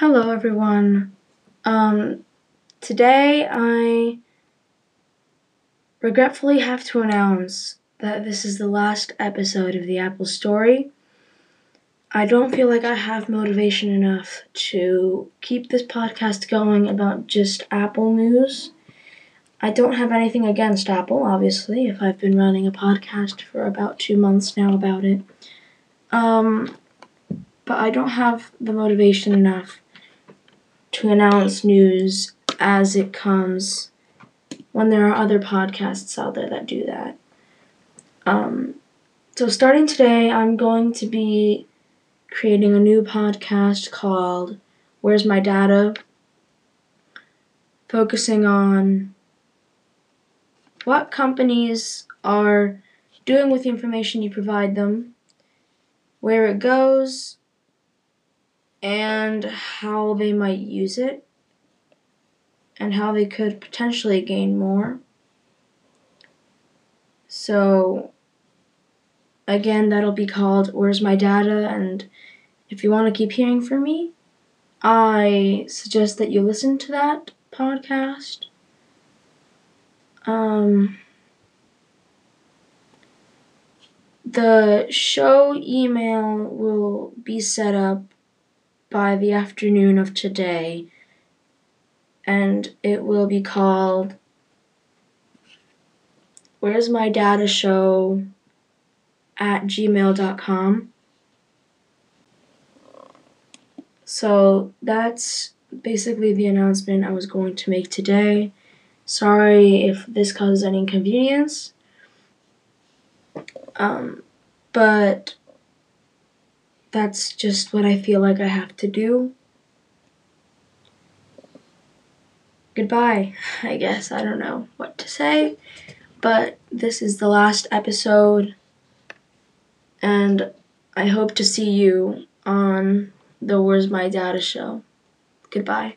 Hello, everyone. Um, today I regretfully have to announce that this is the last episode of the Apple Story. I don't feel like I have motivation enough to keep this podcast going about just Apple news. I don't have anything against Apple, obviously, if I've been running a podcast for about two months now about it. Um, but I don't have the motivation enough to announce news as it comes when there are other podcasts out there that do that. Um, so, starting today, I'm going to be creating a new podcast called Where's My Data? Focusing on what companies are doing with the information you provide them, where it goes, and how they might use it, and how they could potentially gain more. So, again, that'll be called Where's My Data? And if you want to keep hearing from me, I suggest that you listen to that podcast. Um, the show email will be set up by the afternoon of today, and it will be called Where's My Data Show at gmail.com. So that's basically the announcement I was going to make today. Sorry if this causes any inconvenience. Um, but that's just what I feel like I have to do. Goodbye, I guess. I don't know what to say. But this is the last episode. And I hope to see you on the Where's My Data show. Goodbye.